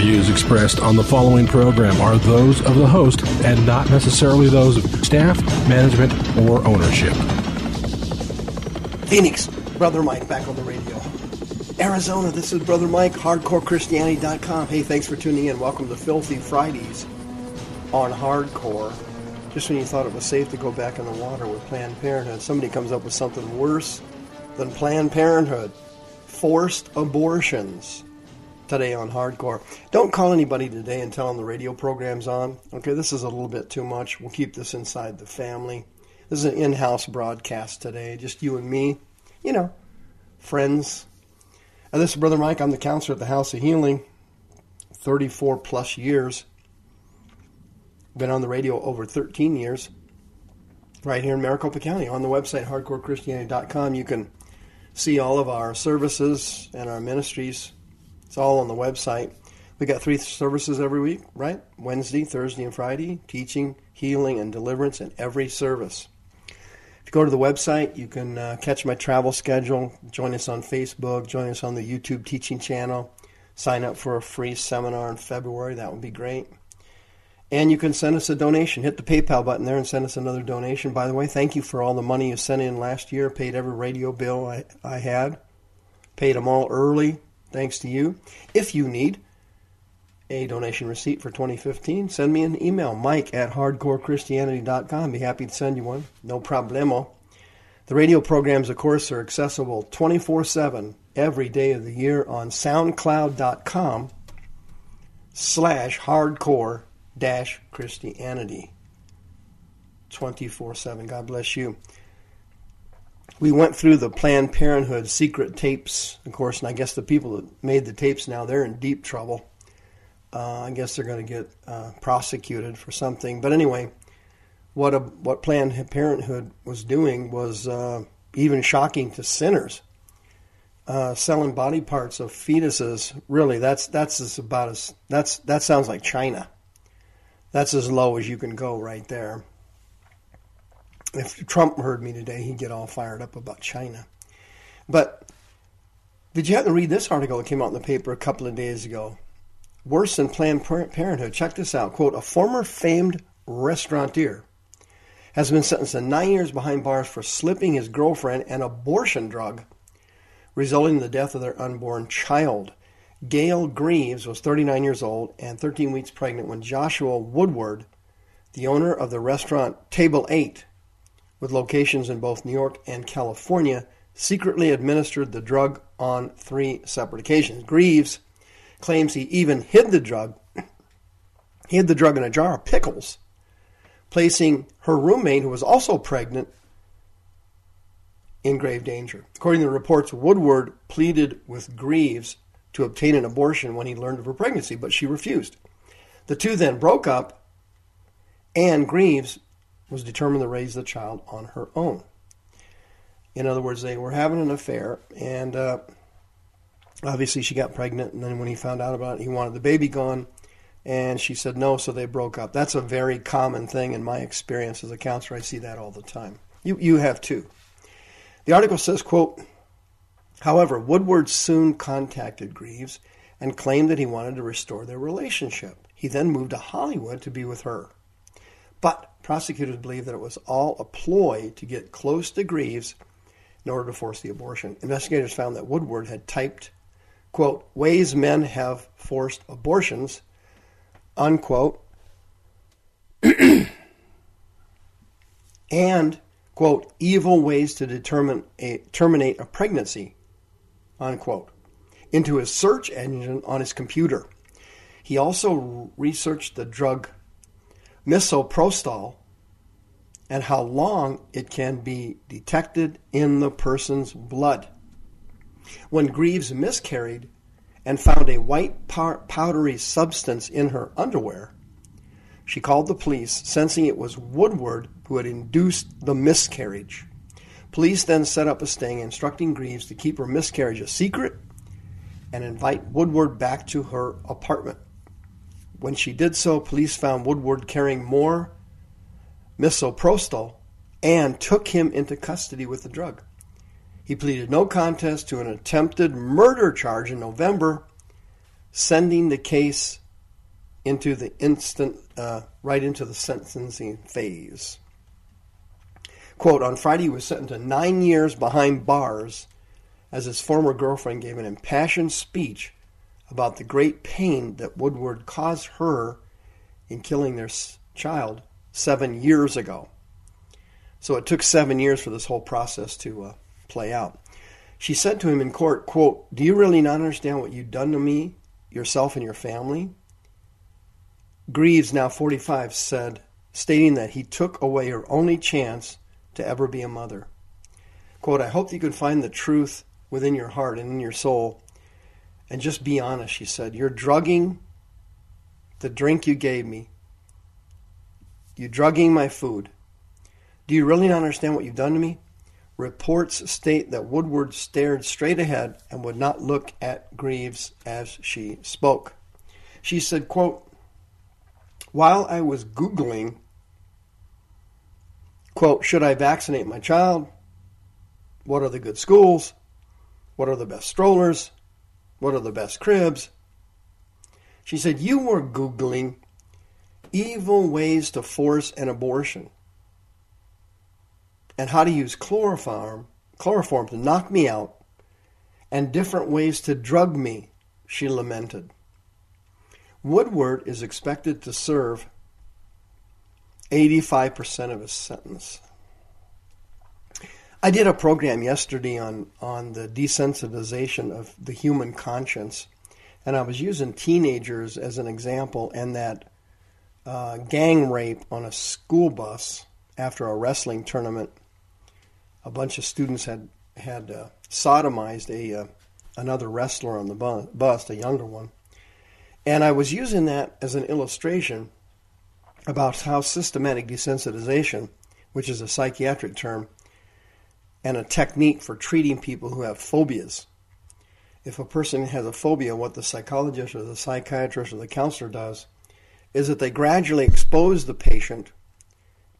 Views expressed on the following program are those of the host and not necessarily those of staff, management, or ownership. Phoenix, Brother Mike back on the radio. Arizona, this is Brother Mike, HardcoreChristianity.com. Hey, thanks for tuning in. Welcome to Filthy Fridays on Hardcore. Just when you thought it was safe to go back in the water with Planned Parenthood, somebody comes up with something worse than Planned Parenthood. Forced abortions today on Hardcore. Don't call anybody today and tell them the radio program's on. Okay, this is a little bit too much. We'll keep this inside the family. This is an in house broadcast today, just you and me. You know, friends. And this is Brother Mike. I'm the counselor at the House of Healing, 34 plus years. Been on the radio over 13 years, right here in Maricopa County. On the website, hardcorechristianity.com, you can see all of our services and our ministries. It's all on the website. We got three services every week, right? Wednesday, Thursday, and Friday, teaching, healing, and deliverance in every service. If you go to the website, you can uh, catch my travel schedule, join us on Facebook, join us on the YouTube teaching channel, sign up for a free seminar in February. That would be great. And you can send us a donation. Hit the PayPal button there and send us another donation. By the way, thank you for all the money you sent in last year. Paid every radio bill I, I had. Paid them all early, thanks to you. If you need a donation receipt for 2015, send me an email, mike at hardcorechristianity.com. Be happy to send you one. No problemo. The radio programs, of course, are accessible 24 7 every day of the year on soundcloud.com slash hardcore dash Christianity. 24 7. God bless you. We went through the Planned Parenthood secret tapes, of course, and I guess the people that made the tapes now, they're in deep trouble. Uh, I guess they're going to get uh, prosecuted for something. But anyway, what a, what Planned Parenthood was doing was uh, even shocking to sinners. Uh, selling body parts of fetuses, really, that's that's about as that's that sounds like China. That's as low as you can go right there. If Trump heard me today, he'd get all fired up about China. But did you happen to read this article that came out in the paper a couple of days ago? Worse than Planned Parenthood. Check this out. Quote, a former famed restaurateur has been sentenced to nine years behind bars for slipping his girlfriend an abortion drug, resulting in the death of their unborn child. Gail Greaves was 39 years old and 13 weeks pregnant when Joshua Woodward, the owner of the restaurant Table 8, with locations in both New York and California, secretly administered the drug on three separate occasions. Greaves claims he even hid the drug. He hid the drug in a jar of pickles, placing her roommate, who was also pregnant, in grave danger. According to reports, Woodward pleaded with Greaves to obtain an abortion when he learned of her pregnancy, but she refused. The two then broke up, and Greaves was determined to raise the child on her own. In other words, they were having an affair, and uh, obviously she got pregnant. And then when he found out about it, he wanted the baby gone, and she said no, so they broke up. That's a very common thing in my experience as a counselor. I see that all the time. You you have too. The article says, "quote." However, Woodward soon contacted Greaves and claimed that he wanted to restore their relationship. He then moved to Hollywood to be with her. But prosecutors believe that it was all a ploy to get close to Greaves in order to force the abortion. Investigators found that Woodward had typed, quote, ways men have forced abortions, unquote, and, quote, evil ways to determine a, terminate a pregnancy, unquote, into his search engine on his computer. He also researched the drug misoprostol and how long it can be detected in the person's blood. When Greaves miscarried and found a white powdery substance in her underwear, she called the police, sensing it was Woodward who had induced the miscarriage. Police then set up a sting, instructing Greaves to keep her miscarriage a secret and invite Woodward back to her apartment. When she did so, police found Woodward carrying more misoprostol and took him into custody with the drug. He pleaded no contest to an attempted murder charge in November, sending the case into the instant, uh, right into the sentencing phase. Quote, on Friday, he was sentenced to nine years behind bars as his former girlfriend gave an impassioned speech about the great pain that Woodward caused her in killing their child seven years ago. So it took seven years for this whole process to uh, play out. She said to him in court, quote, Do you really not understand what you've done to me, yourself, and your family? Greaves, now 45, said, stating that he took away her only chance to ever be a mother. Quote, I hope you can find the truth within your heart and in your soul and just be honest, she said. You're drugging the drink you gave me. You're drugging my food. Do you really not understand what you've done to me? Reports state that Woodward stared straight ahead and would not look at Greaves as she spoke. She said, quote, While I was Googling Quote, should I vaccinate my child? What are the good schools? What are the best strollers? What are the best cribs? She said, You were Googling evil ways to force an abortion and how to use chloroform, chloroform to knock me out and different ways to drug me, she lamented. Woodward is expected to serve 85% of his sentence. I did a program yesterday on, on the desensitization of the human conscience, and I was using teenagers as an example, and that uh, gang rape on a school bus after a wrestling tournament. A bunch of students had had uh, sodomized a uh, another wrestler on the bu- bus, a younger one, and I was using that as an illustration about how systematic desensitization, which is a psychiatric term, and a technique for treating people who have phobias. If a person has a phobia, what the psychologist or the psychiatrist or the counselor does is that they gradually expose the patient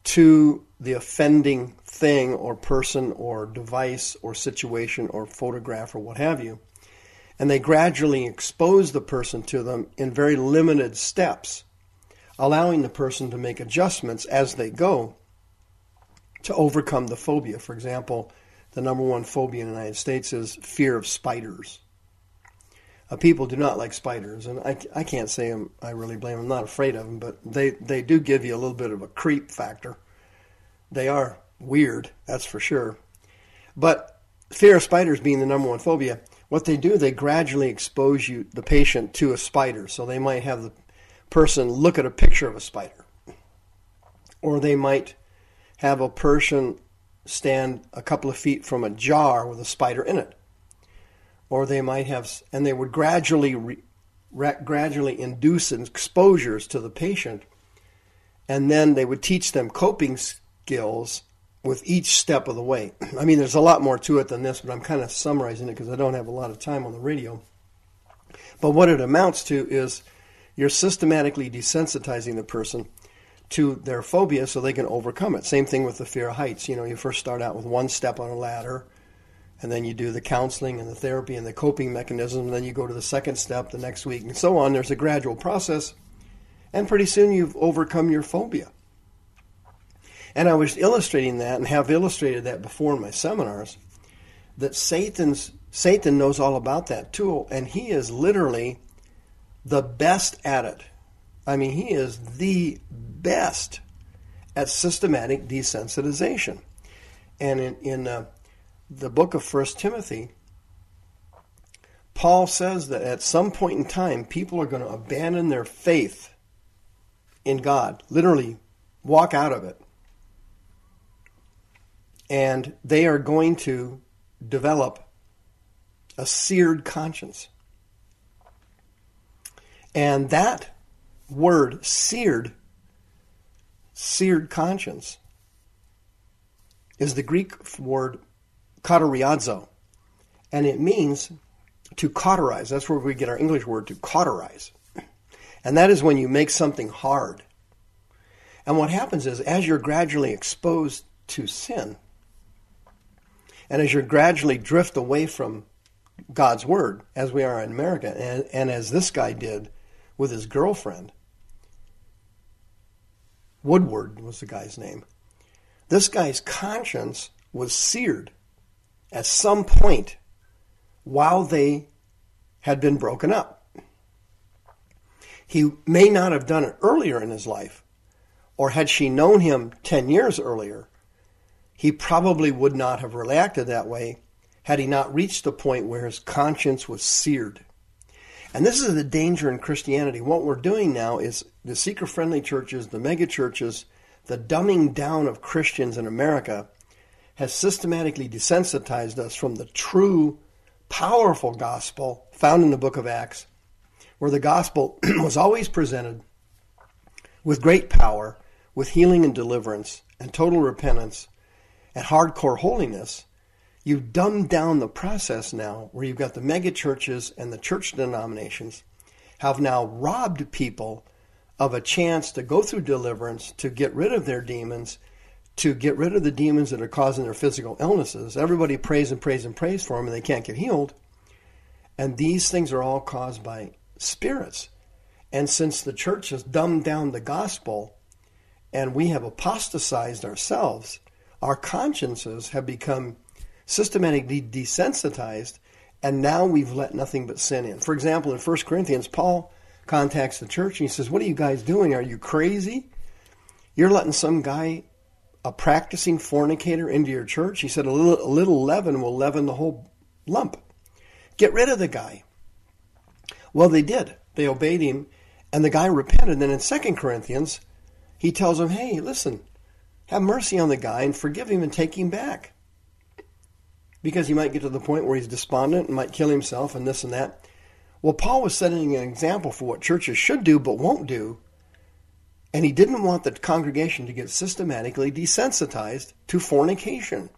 to the offending thing or person or device or situation or photograph or what have you. And they gradually expose the person to them in very limited steps allowing the person to make adjustments as they go to overcome the phobia. For example, the number one phobia in the United States is fear of spiders. Uh, people do not like spiders, and I, I can't say I'm, I really blame them. I'm not afraid of them, but they, they do give you a little bit of a creep factor. They are weird, that's for sure. But fear of spiders being the number one phobia, what they do, they gradually expose you, the patient, to a spider. So they might have the person look at a picture of a spider. Or they might have a person stand a couple of feet from a jar with a spider in it. Or they might have, and they would gradually, re, gradually induce exposures to the patient, and then they would teach them coping skills with each step of the way. I mean, there's a lot more to it than this, but I'm kind of summarizing it because I don't have a lot of time on the radio. But what it amounts to is you're systematically desensitizing the person to their phobia so they can overcome it. Same thing with the fear of heights. You know, you first start out with one step on a ladder, and then you do the counseling and the therapy and the coping mechanism, and then you go to the second step the next week, and so on. There's a gradual process, and pretty soon you've overcome your phobia. And I was illustrating that and have illustrated that before in my seminars that Satan's Satan knows all about that tool, and he is literally the best at it. I mean, he is the best at systematic desensitization. And in, in uh, the book of First Timothy, Paul says that at some point in time, people are going to abandon their faith in God, literally walk out of it. And they are going to develop a seared conscience. And that word, seared, seared conscience, is the Greek word kateriazo, and it means to cauterize. That's where we get our English word to cauterize. And that is when you make something hard. And what happens is, as you're gradually exposed to sin, and as you gradually drift away from God's Word, as we are in America, and, and as this guy did with his girlfriend, Woodward was the guy's name. This guy's conscience was seared at some point while they had been broken up. He may not have done it earlier in his life, or had she known him 10 years earlier, he probably would not have reacted that way had he not reached the point where his conscience was seared. And this is the danger in Christianity. What we're doing now is the seeker friendly churches, the mega churches, the dumbing down of Christians in America has systematically desensitized us from the true, powerful gospel found in the book of Acts, where the gospel was always presented with great power, with healing and deliverance, and total repentance, and hardcore holiness. You've dumbed down the process now, where you've got the mega churches and the church denominations have now robbed people of a chance to go through deliverance, to get rid of their demons, to get rid of the demons that are causing their physical illnesses. Everybody prays and prays and prays for them, and they can't get healed. And these things are all caused by spirits. And since the church has dumbed down the gospel and we have apostatized ourselves, our consciences have become systematically desensitized, and now we've let nothing but sin in. For example, in 1 Corinthians, Paul contacts the church and he says, What are you guys doing? Are you crazy? You're letting some guy, a practicing fornicator, into your church? He said, A little, a little leaven will leaven the whole lump. Get rid of the guy. Well, they did. They obeyed him, and the guy repented. Then in 2 Corinthians, he tells them, Hey, listen, have mercy on the guy and forgive him and take him back. Because he might get to the point where he's despondent and might kill himself and this and that. Well, Paul was setting an example for what churches should do but won't do, and he didn't want the congregation to get systematically desensitized to fornication.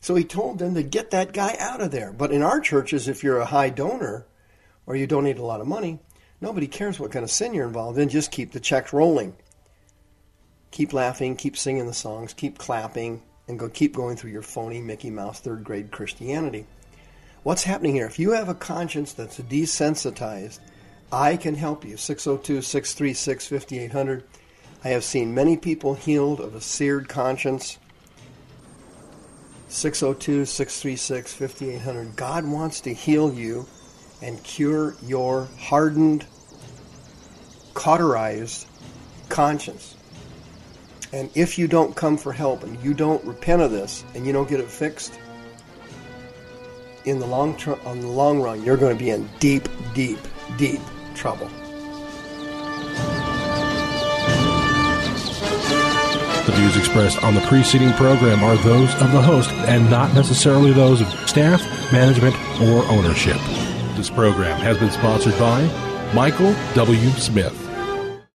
So he told them to get that guy out of there. But in our churches, if you're a high donor or you donate a lot of money, nobody cares what kind of sin you're involved in. Just keep the checks rolling. Keep laughing, keep singing the songs, keep clapping, and go keep going through your phony Mickey Mouse third grade Christianity. What's happening here? If you have a conscience that's desensitized, I can help you. 602 636 5800. I have seen many people healed of a seared conscience. 602 636 5800. God wants to heal you and cure your hardened, cauterized conscience. And if you don't come for help and you don't repent of this and you don't get it fixed, in the long on the long run, you're going to be in deep, deep, deep trouble. The views expressed on the preceding program are those of the host and not necessarily those of staff, management, or ownership. This program has been sponsored by Michael W. Smith.